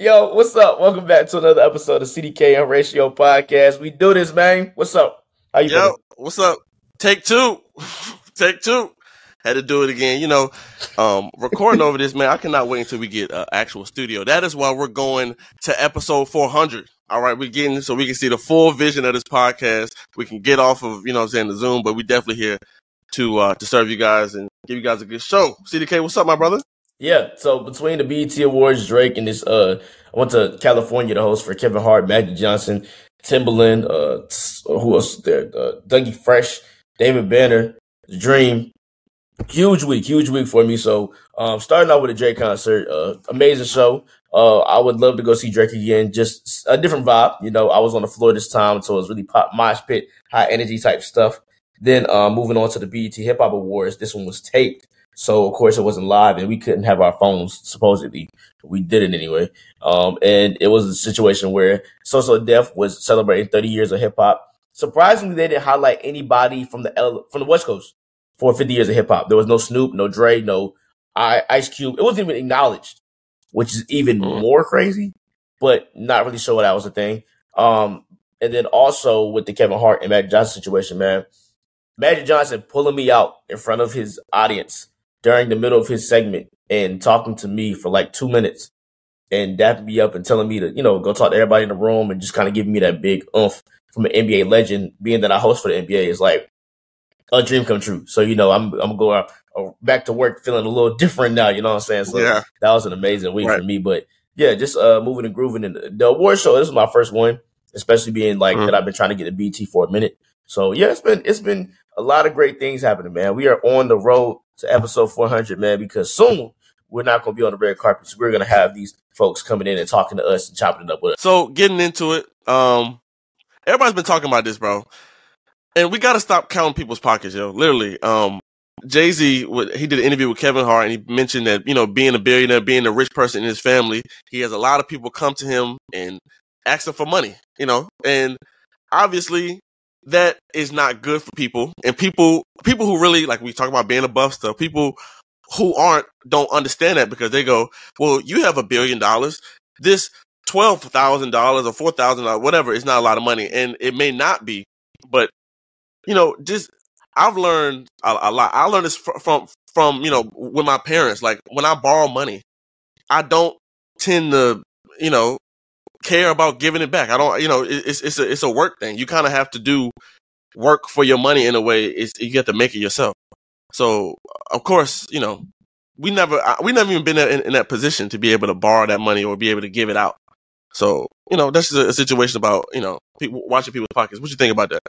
Yo, what's up? Welcome back to another episode of CDK and Horatio Podcast. We do this, man. What's up? How you doing? Yo, feeling? what's up? Take two. Take two. Had to do it again. You know, um, recording over this, man, I cannot wait until we get an actual studio. That is why we're going to episode 400. All right, we're getting so we can see the full vision of this podcast. We can get off of, you know I'm saying, the Zoom, but we definitely here to uh to serve you guys and give you guys a good show. CDK, what's up, my brother? Yeah, so between the BET Awards, Drake and this, uh, I went to California to host for Kevin Hart, Magic Johnson, Timbaland, uh, who else there? Uh, Dougie Fresh, David Banner, The Dream. Huge week, huge week for me. So, um, starting out with a Drake concert, uh, amazing show. Uh, I would love to go see Drake again. Just a different vibe. You know, I was on the floor this time, so it was really pop, mosh pit, high energy type stuff. Then, uh, moving on to the BET Hip Hop Awards, this one was taped. So of course it wasn't live and we couldn't have our phones supposedly. We did it anyway. Um, and it was a situation where So So Def was celebrating 30 years of hip hop. Surprisingly, they didn't highlight anybody from the L- from the West Coast for 50 years of hip hop. There was no Snoop, no Dre, no I- Ice Cube. It wasn't even acknowledged, which is even mm. more crazy, but not really sure what that was a thing. Um, and then also with the Kevin Hart and Magic Johnson situation, man, Magic Johnson pulling me out in front of his audience during the middle of his segment and talking to me for like two minutes and dapping me up and telling me to, you know, go talk to everybody in the room and just kind of giving me that big oomph from an NBA legend, being that I host for the NBA is like a dream come true. So, you know, I'm, I'm going uh, back to work feeling a little different now, you know what I'm saying? So yeah. that was an amazing week right. for me. But yeah, just uh, moving and grooving. And the award show, this is my first one, especially being like mm-hmm. that I've been trying to get a BT for a minute. So yeah, it's been, it's been a lot of great things happening, man. We are on the road to episode 400, man, because soon we're not going to be on the red carpet. So we're going to have these folks coming in and talking to us and chopping it up with us. So getting into it, um, everybody's been talking about this, bro. And we got to stop counting people's pockets, yo. Literally, um, Jay Z, he did an interview with Kevin Hart, and he mentioned that you know, being a billionaire, being a rich person in his family, he has a lot of people come to him and ask him for money, you know, and obviously that is not good for people. And people, people who really like we talk about being above stuff, people who aren't don't understand that because they go, well, you have a billion dollars. This twelve thousand dollars or four thousand dollars, whatever, is not a lot of money, and it may not be, but you know, just I've learned a, a lot. I learned this from, from from you know with my parents. Like when I borrow money, I don't tend to you know care about giving it back. I don't, you know, it's it's a it's a work thing. You kind of have to do work for your money in a way. It's you have to make it yourself. So uh, of course, you know, we never we never even been in, in, that position to be able to borrow that money or be able to give it out. So you know, that's just a, a situation about you know people watching people's pockets. What you think about that?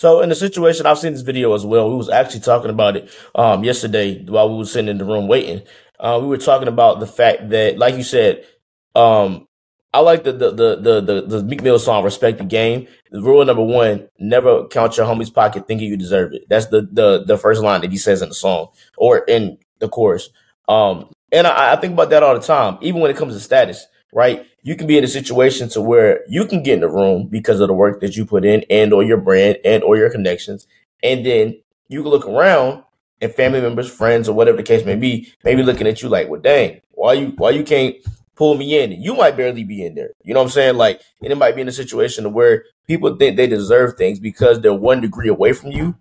So in the situation, I've seen this video as well. We was actually talking about it um, yesterday while we were sitting in the room waiting. Uh, we were talking about the fact that, like you said, um, I like the the the the the, the Meek Mill song "Respect the Game." The rule number one: never count your homie's pocket thinking you deserve it. That's the the the first line that he says in the song or in the chorus. Um, and I, I think about that all the time, even when it comes to status. Right? You can be in a situation to where you can get in the room because of the work that you put in, and or your brand, and or your connections, and then you can look around and family members, friends, or whatever the case may be, maybe looking at you like, well, dang, why you why you can't pull me in? You might barely be in there. You know what I'm saying? Like, and it might be in a situation to where people think they deserve things because they're one degree away from you,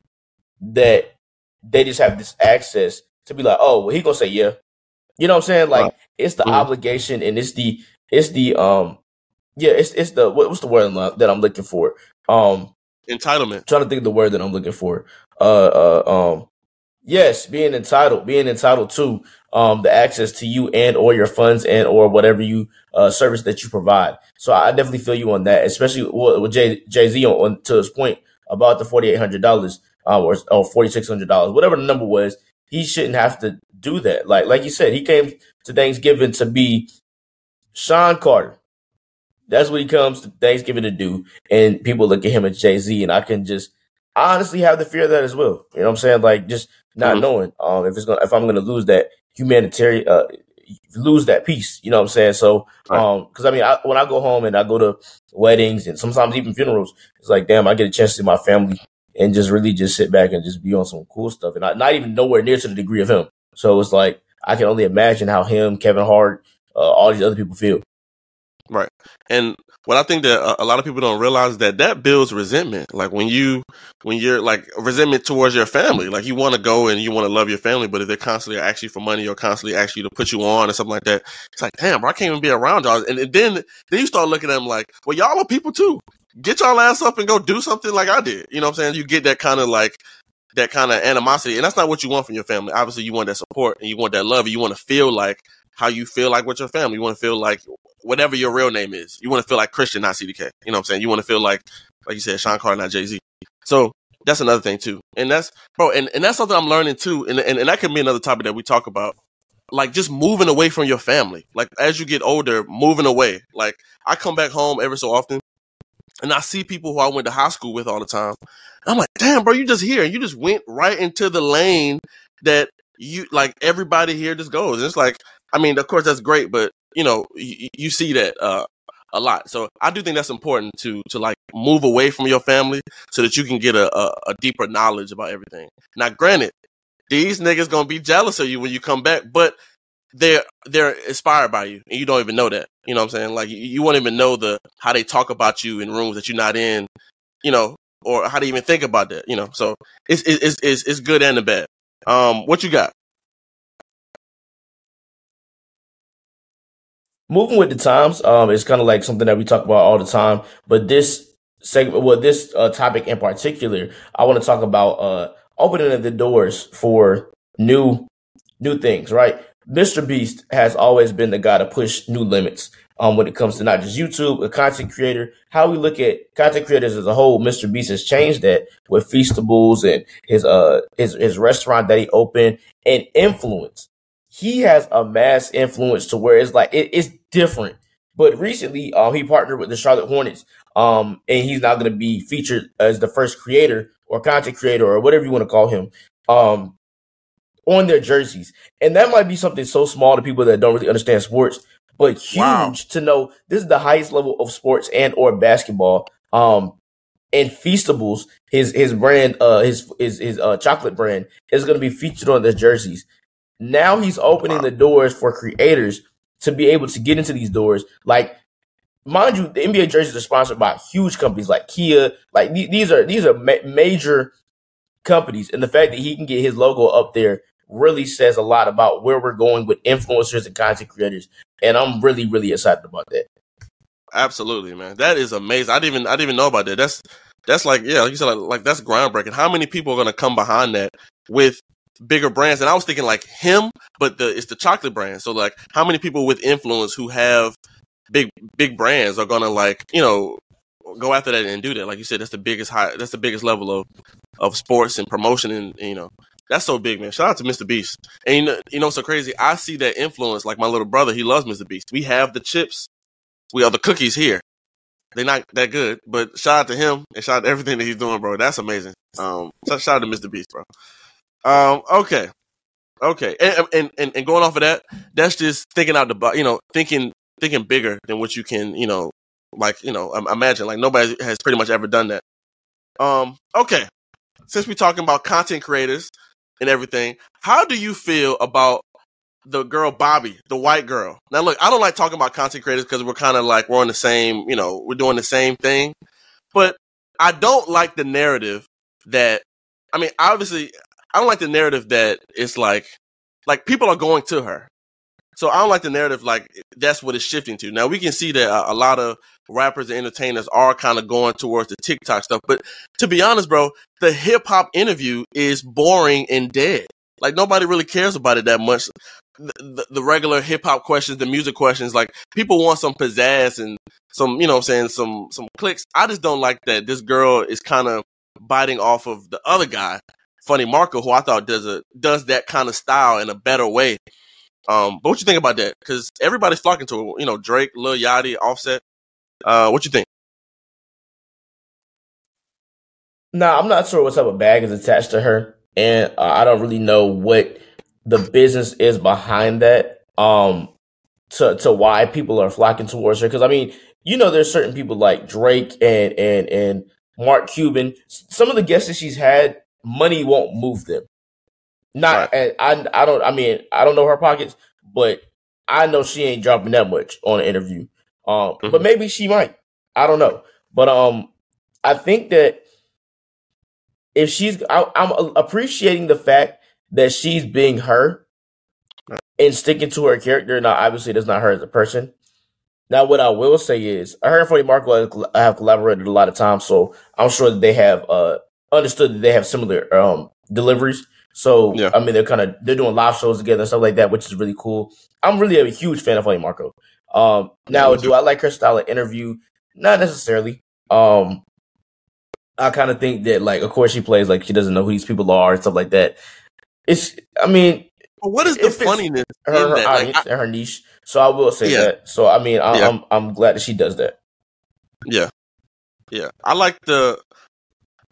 that they just have this access to be like, oh, well, he gonna say yeah. You know what I'm saying? Like, it's the mm-hmm. obligation and it's the it's the um yeah, it's it's the what, what's the word that I'm looking for? Um entitlement. Trying to think of the word that I'm looking for. Uh uh um Yes, being entitled, being entitled to um, the access to you and or your funds and or whatever you uh, service that you provide. So I definitely feel you on that, especially with Jay Jay Z on, on, to his point about the forty eight hundred dollars uh, or, or forty six hundred dollars, whatever the number was. He shouldn't have to do that. Like like you said, he came to Thanksgiving to be Sean Carter. That's what he comes to Thanksgiving to do, and people look at him as Jay Z, and I can just honestly have the fear of that as well. You know what I'm saying? Like just not mm-hmm. knowing um, if it's gonna if I'm gonna lose that humanitarian uh, lose that piece. You know what I'm saying? So um because I mean I, when I go home and I go to weddings and sometimes even funerals, it's like damn I get a chance to see my family and just really just sit back and just be on some cool stuff and I, not even nowhere near to the degree of him. So it's like I can only imagine how him, Kevin Hart, Uh, all these other people feel. Right. And what I think that uh, a, lot of people don't realize that that builds resentment. Like when you, when you're like resentment towards your family, like you want to go and you want to love your family, but if they're constantly asking you for money or constantly asking you to put you on or something like that, it's like, damn, bro, I can't even be around y'all. And, and then, then you start looking at them like, well, y'all are people too. Get y'all ass up and go do something like I did. You know what I'm saying? You get that kind of like, that kind of animosity. And that's not what you want from your family. Obviously, you want that support and you want that love. And you want to feel like how you feel like with your family. You want to feel like whatever your real name is. You want to feel like Christian, not CDK. You know what I'm saying? You want to feel like, like you said, Sean Carter, not Jay Z. So that's another thing too. And that's, bro, and, and that's something I'm learning too. And, and, and that could be another topic that we talk about. Like just moving away from your family. Like as you get older, moving away. Like I come back home every so often and I see people who I went to high school with all the time. I'm like, damn, bro, you just here. And you just went right into the lane that you like everybody here just goes. And it's like, I mean, of course that's great, but you know, you, you see that uh, a lot. So I do think that's important to to like move away from your family so that you can get a, a, a deeper knowledge about everything. Now, granted, these niggas gonna be jealous of you when you come back, but they're they're inspired by you, and you don't even know that. You know what I'm saying? Like you, you won't even know the how they talk about you in rooms that you're not in. You know, or how to even think about that. You know, so it's it's it's it's good and the bad. Um, what you got? Moving with the times um is kind of like something that we talk about all the time but this segment well this uh, topic in particular i want to talk about uh opening of the doors for new new things right? Mr beast has always been the guy to push new limits um when it comes to not just youtube a content creator. How we look at content creators as a whole mr beast has changed that with feastables and his uh his his restaurant that he opened and influence. He has a mass influence to where it's like it, it's different. But recently, uh, he partnered with the Charlotte Hornets, um, and he's now going to be featured as the first creator or content creator or whatever you want to call him um, on their jerseys. And that might be something so small to people that don't really understand sports, but huge wow. to know this is the highest level of sports and or basketball. Um, and Feastables, his his brand, uh, his his his uh, chocolate brand, is going to be featured on the jerseys. Now he's opening wow. the doors for creators to be able to get into these doors. Like, mind you, the NBA jerseys are sponsored by huge companies like Kia. Like these are these are ma- major companies, and the fact that he can get his logo up there really says a lot about where we're going with influencers and content creators. And I'm really really excited about that. Absolutely, man. That is amazing. I didn't even I didn't even know about that. That's that's like yeah, like you said, like, like that's groundbreaking. How many people are going to come behind that with bigger brands. And I was thinking like him, but the it's the chocolate brand. So like how many people with influence who have big big brands are gonna like, you know, go after that and do that. Like you said, that's the biggest high that's the biggest level of of sports and promotion and, and you know that's so big, man. Shout out to Mr. Beast. And you know, you know, so crazy. I see that influence. Like my little brother, he loves Mr. Beast. We have the chips, we have the cookies here. They're not that good, but shout out to him and shout out to everything that he's doing, bro. That's amazing. Um, shout out to Mr. Beast, bro. Um, okay. Okay. And, and, and, and going off of that, that's just thinking out the box, you know, thinking, thinking bigger than what you can, you know, like, you know, imagine like nobody has pretty much ever done that. Um, okay. Since we're talking about content creators and everything, how do you feel about the girl Bobbi, the white girl? Now, look, I don't like talking about content creators because we're kind of like we're on the same, you know, we're doing the same thing. But I don't like the narrative that, I mean, obviously, I don't like the narrative that it's like like people are going to her. So I don't like the narrative like that's what it's shifting to. Now we can see that a, a lot of rappers and entertainers are kind of going towards the TikTok stuff, but to be honest, bro, the hip hop interview is boring and dead. Like nobody really cares about it that much. The, the, the regular hip hop questions, the music questions, like people want some pizzazz and some, you know, I'm saying some some clicks. I just don't like that. This girl is kind of biting off of the other guy Funny Marco, who I thought does a does that kind of style in a better way. Um, but what you think about that? Because everybody's flocking to it. You know, Drake, Lil Yachty, Offset. Uh, what you think? Nah, I'm not sure what type of bag is attached to her, and uh, I don't really know what the business is behind that. Um, to to why people are flocking towards her. Because I mean, you know, there's certain people like Drake and and and Mark Cuban. Some of the guests that she's had money won't move them. Not, right. I, I don't. I mean, I don't know her pockets, but I know she ain't dropping that much on an interview. Um, mm-hmm. but maybe she might. I don't know. But um, I think that if she's, I, I'm appreciating the fact that she's being her and sticking to her character. Now, obviously, that's not her as a person. Now, what I will say is, her and Funny Marco have collaborated a lot of times, so I'm sure that they have uh, understood that they have similar um, deliveries. So, yeah. I mean, they're kind of they're doing live shows together and stuff like that, which is really cool. I'm really a huge fan of Funny Marco. Um, now, do I like her style of interview? Not necessarily. Um, I kind of think that, like, of course, she plays like she doesn't know who these people are and stuff like that. It's, I mean, but what is the funniness her, her that? audience like, I, and her niche? So I will say yeah. that. So I mean, I, yeah. I'm I'm glad that she does that. Yeah, yeah. I like the,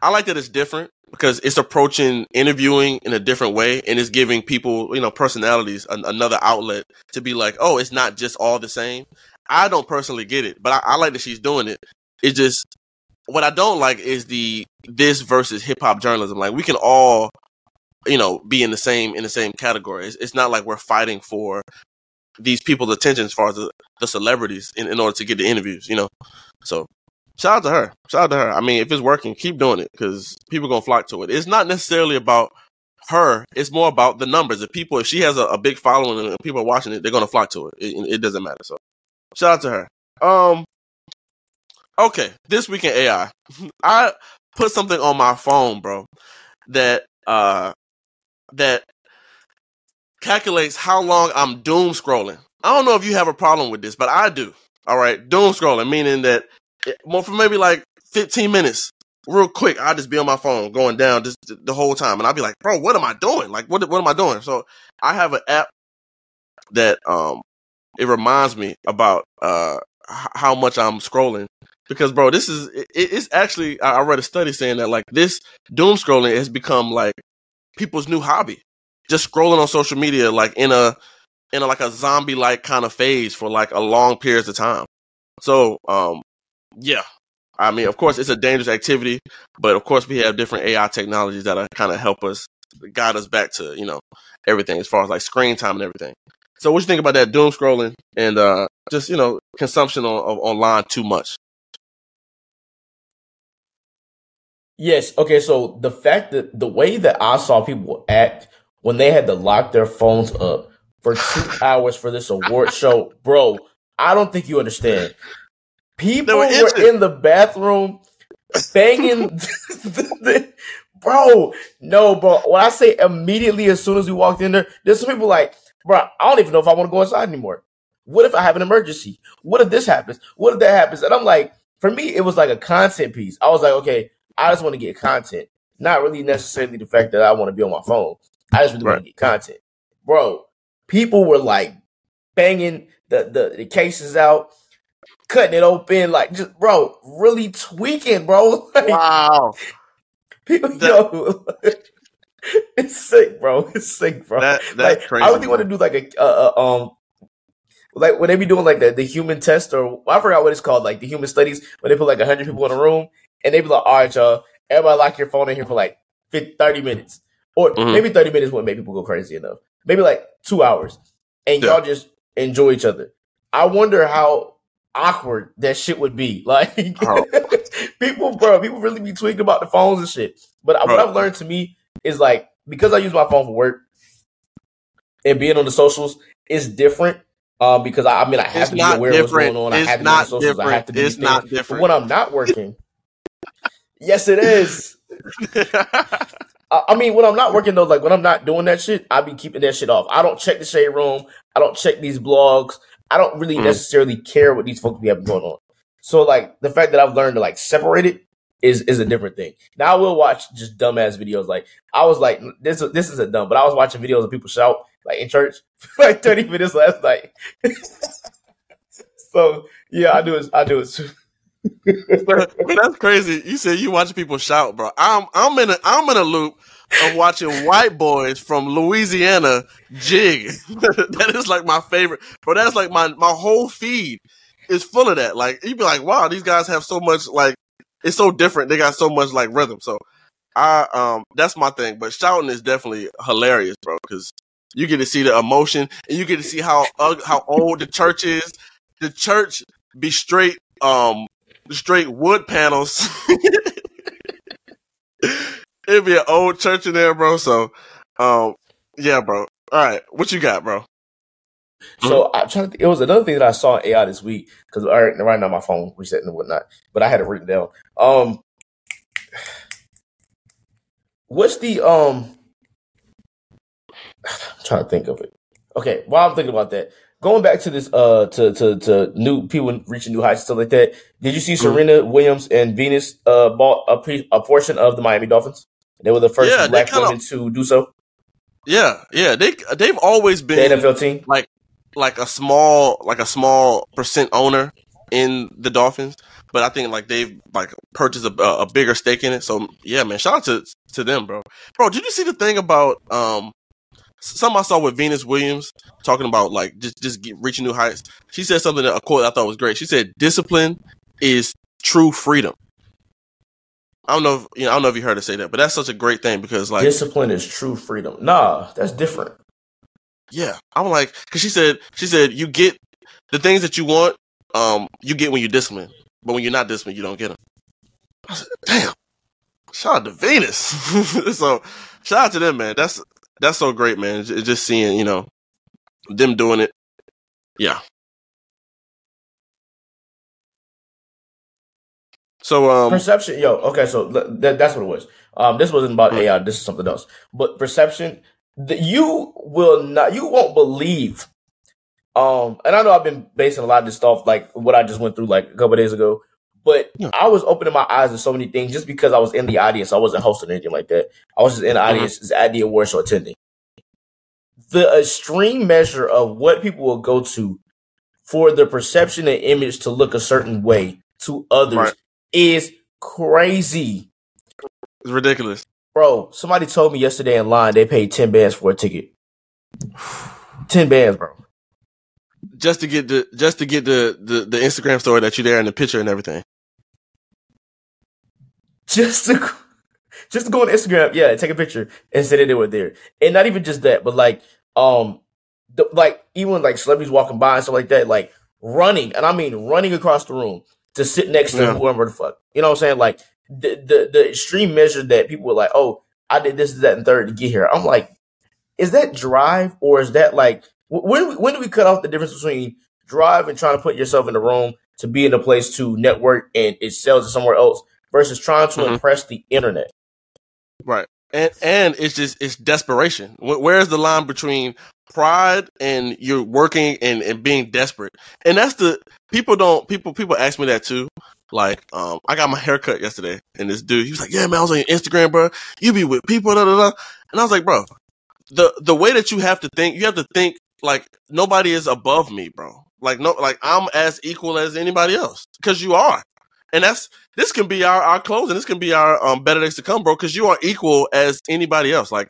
I like that it's different because it's approaching interviewing in a different way and it's giving people, you know, personalities an, another outlet to be like, oh, it's not just all the same. I don't personally get it, but I, I like that she's doing it. It just what I don't like is the this versus hip hop journalism. Like we can all, you know, be in the same in the same category. It's, it's not like we're fighting for these people's attention as far as the, the celebrities in, in order to get the interviews. You know, so shout out to her. Shout out to her. I mean, if it's working, keep doing it because people gonna flock to it. It's not necessarily about her. It's more about the numbers. If people, if she has a, a big following and people are watching it, they're gonna flock to it. it. It doesn't matter. So shout out to her. Um, Okay, this week in AI, I put something on my phone, bro, that uh that calculates how long I'm doom scrolling. I don't know if you have a problem with this, but I do. All right, doom scrolling, meaning that more for maybe like 15 minutes, real quick. I'll just be on my phone going down just the whole time, and I'll be like, bro, what am I doing? Like, what what am I doing? So I have an app that um it reminds me about uh how much I'm scrolling because bro, this is it, it's actually I read a study saying that like this doom scrolling has become like people's new hobby. Just scrolling on social media like in a in a like a zombie like kind of phase for like a long periods of time. So um yeah. I mean, of course, it's a dangerous activity, but of course, we have different AI technologies that are kind of help us guide us back to you know everything as far as like screen time and everything. So, what you think about that doom scrolling and uh, just you know consumption on, on online too much? Yes. Okay. So the fact that the way that I saw people act when they had to lock their phones up for two hours for this award show, bro, I don't think you understand. People were, were in the bathroom banging, bro. No, bro. When I say immediately as soon as we walked in there, there's some people like, bro, I don't even know if I want to go inside anymore. What if I have an emergency? What if this happens? What if that happens? And I'm like, for me, it was like a content piece. I was like, okay, I just want to get content, not really necessarily the fact that I want to be on my phone. I just really right. want to get content, bro. People were like banging the, the the cases out, cutting it open, like just bro, really tweaking, bro. Like, wow. People, that, yo, it's sick, bro. It's sick, bro. That, that's like, crazy. I really want to do like a uh, um like when they be doing like the, the human test or I forgot what it's called, like the human studies, when they put like hundred people in a room and they be like, all right, y'all, everybody lock your phone in here for like 50, 30 minutes. Or mm-hmm. maybe 30 minutes wouldn't make people go crazy enough. Maybe like two hours. And yeah. y'all just enjoy each other. I wonder how awkward that shit would be. Like oh. people, bro, people really be tweaking about the phones and shit. But bro. what I've learned to me is like because I use my phone for work and being on the socials is different. Um, because I, I mean, I have it's to be aware of what's going on. It's I have to be on socials. Different. I have to do It's not different. But when I'm not working, Yes, it is. I mean, when I'm not working though, like when I'm not doing that shit, I be keeping that shit off. I don't check the shade room. I don't check these blogs. I don't really mm. necessarily care what these folks be having going on. So like the fact that I've learned to like separate it is is a different thing. Now I will watch just dumbass videos. Like I was like this this is a dumb, but I was watching videos of people shout like in church for like 30 minutes last night. so yeah, I do it. I do it. Too but, but that's crazy. You said you watch people shout, bro. I'm I'm in a I'm in a loop of watching white boys from Louisiana jig. that is like my favorite. Bro, that's like my my whole feed is full of that. Like you'd be like, wow, these guys have so much like it's so different. They got so much like rhythm. So I um that's my thing. But shouting is definitely hilarious, bro, because you get to see the emotion and you get to see how uh, how old the church is. The church be straight um straight wood panels. It'd be an old church in there, bro. So um yeah, bro. All right, what you got, bro? So I'm trying to. Think, it was another thing that I saw in AI this week because right, right now my phone resetting and whatnot, but I had it written down. Um, what's the um? I'm trying to think of it. Okay, while I'm thinking about that, going back to this uh to to to new people reaching new heights stuff like that. Did you see Serena Williams and Venus uh bought a, pre- a portion of the Miami Dolphins? They were the first Yeah, black kinda- women to do so. Yeah, yeah. They they've always The been NFL team. like a small like a small percent owner in the Dolphins, but I think like they've like purchased a, a bigger stake in it. So yeah, man, shout out to to them, bro. Bro, did you see the thing about um something I saw with Venus Williams talking about like just just get, reaching new heights? She said something that a quote I thought was great. She said, "Discipline is true freedom." I don't know, if, you know, I don't know if you heard her say that, but that's such a great thing because like Discipline is true freedom. Nah, that's different. Yeah, I'm like, cause she said, she said, you get the things that you want, um, you get when you discipline, but when you're not disciplined, you don't get them. I said, damn, shout out to Venus. so shout out to them, man. That's that's so great, man. Just seeing, you know, them doing it. Yeah. So um, perception, yo. Okay, so th- that, that's what it was. Um, this wasn't about AI. This is something else. But perception, you will not, you won't believe. Um, and I know I've been basing a lot of this stuff, like what I just went through, like a couple of days ago. But Yeah. I was opening my eyes to so many things just because I was in the audience. I wasn't hosting anything like that. I was just in the Mhm. audience just at the award show attending. The extreme measure of what people will go to for the perception and image to look a certain way to others Right. Is crazy. it's ridiculous. Bro, somebody told me yesterday in line they paid 10 bands for a ticket. 10 bands, bro. Just to get the just to get the, the the Instagram story that you're there in the picture and everything. Just to just to go on Instagram, yeah, take a picture and say that they were there. And not even just that, but like um the, like even like celebrities walking by and stuff like that, like running, and I mean running across the room to sit next to Yeah. whoever the fuck. You know what I'm saying? Like the the, the extreme measure that people were like, oh, I did this, that, and third to get here. I'm like, is that drive or is that like wh- when when do we cut off the difference between drive and trying to put yourself in the room to be in a place to network and it sells it somewhere else versus trying to Mhm. impress the internet? Right. And and it's just it's desperation. Where's the line between pride and you're working and, and being desperate? And that's the people don't people people ask me that too. Like, um, I got my hair cut yesterday, and this dude, he was like, "Yeah, man, I was on your Instagram, bro. You be with people, da da da." And I was like, "Bro, the the way that you have to think, you have to think like nobody is above me, bro. Like no, like I'm as equal as anybody else because you are, and that's this can be our our closing. This can be our um better days to come, bro. Because you are equal as anybody else. Like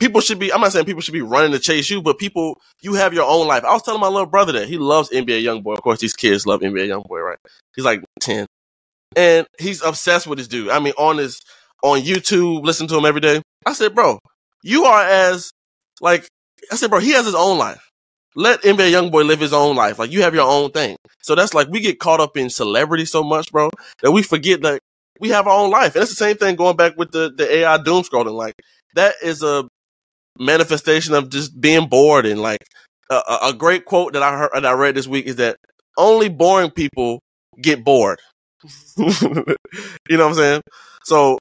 people should be. I'm not saying people should be running to chase you, but people you have your own life. I was telling my little brother that he loves NBA YoungBoy. Of course, these kids love NBA YoungBoy, right? He's like ten, and he's obsessed with this dude. I mean, on his on YouTube, listen to him every day. I said, bro, you are as like I said, bro, he has his own life. Let NBA YoungBoy live his own life. Like you have your own thing. So that's like we get caught up in celebrity so much, bro, that we forget that we have our own life. And it's the same thing going back with the the AI doom scrolling. Like that is a manifestation of just being bored and like a, a- great quote that I heard that I read this week is that only boring people get bored. you know what I'm saying? So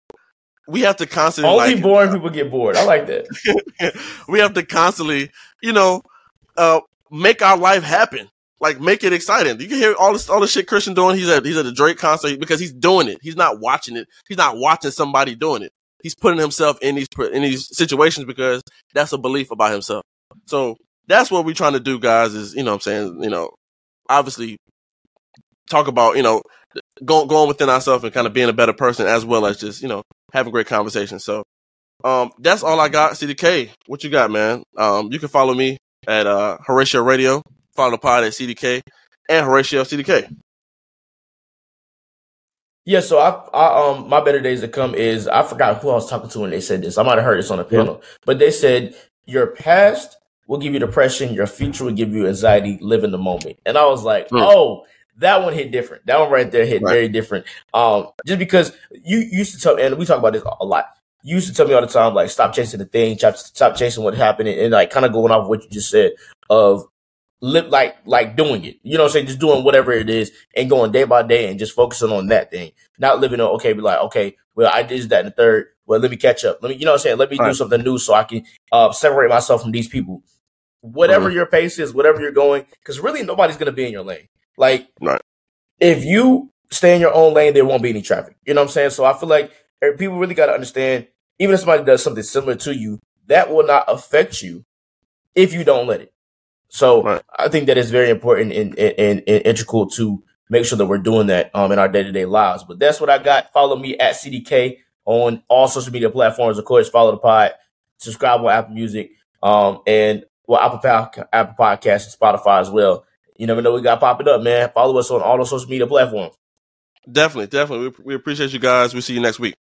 we have to constantly Only like, boring people get bored. I like that. we have to constantly, you know, uh, make our life happen. Like make it exciting. You can hear all this all the shit Christian doing. He's at he's at the Drake concert because he's doing it. He's not watching it. He's not watching somebody doing it. He's putting himself in these in these situations because that's a belief about himself. So that's what we're trying to do, guys. Is you know I'm saying you know obviously talk about you know going going within ourselves and kind of being a better person as well as just you know having great conversations. So um, that's all I got. CDK, what you got, man? Um, you can follow me at uh, Horatio Radio. Follow the pod at CDK and Horatio CDK. Yeah, so I, I um my better days to come is I forgot who I was talking to when they said this. I might have heard this on a panel, mm-hmm. but they said your past will give you depression, your future will give you anxiety. Live in the moment, and I was like, mm. oh, that one hit different. That one right there hit right. very different. Um, just because you used to tell, and we talk about this a lot. You used to tell me all the time, like, stop chasing the thing, stop chasing what happened, and, and like kind of going off what you just said of live like like doing it. You know what I'm saying? Just doing whatever it is and going day by day and just focusing on that thing. Not living on okay, be like, okay, well I did that in the third. Well, let me catch up. Let me you know what I'm saying? Let me right. do something new so I can uh, separate myself from these people. Whatever mm-hmm. your pace is, whatever you're going, because really nobody's gonna be in your lane. Like right. if you stay in your own lane, there won't be any traffic. You know what I'm saying? So I feel like er, people really gotta understand, even if somebody does something similar to you, that will not affect you if you don't let it. So right. I think that is very important and, and, and, integral to make sure that we're doing that um, in our day to day lives. But that's what I got. Follow me at CDK on all social media platforms. Of course, follow the pod, subscribe on Apple Music, um, and well, Apple Apple Podcasts and Spotify as well. You never know we got popping up, man. Follow us on all the social media platforms. Definitely, definitely. We, we appreciate you guys. We'll see you next week.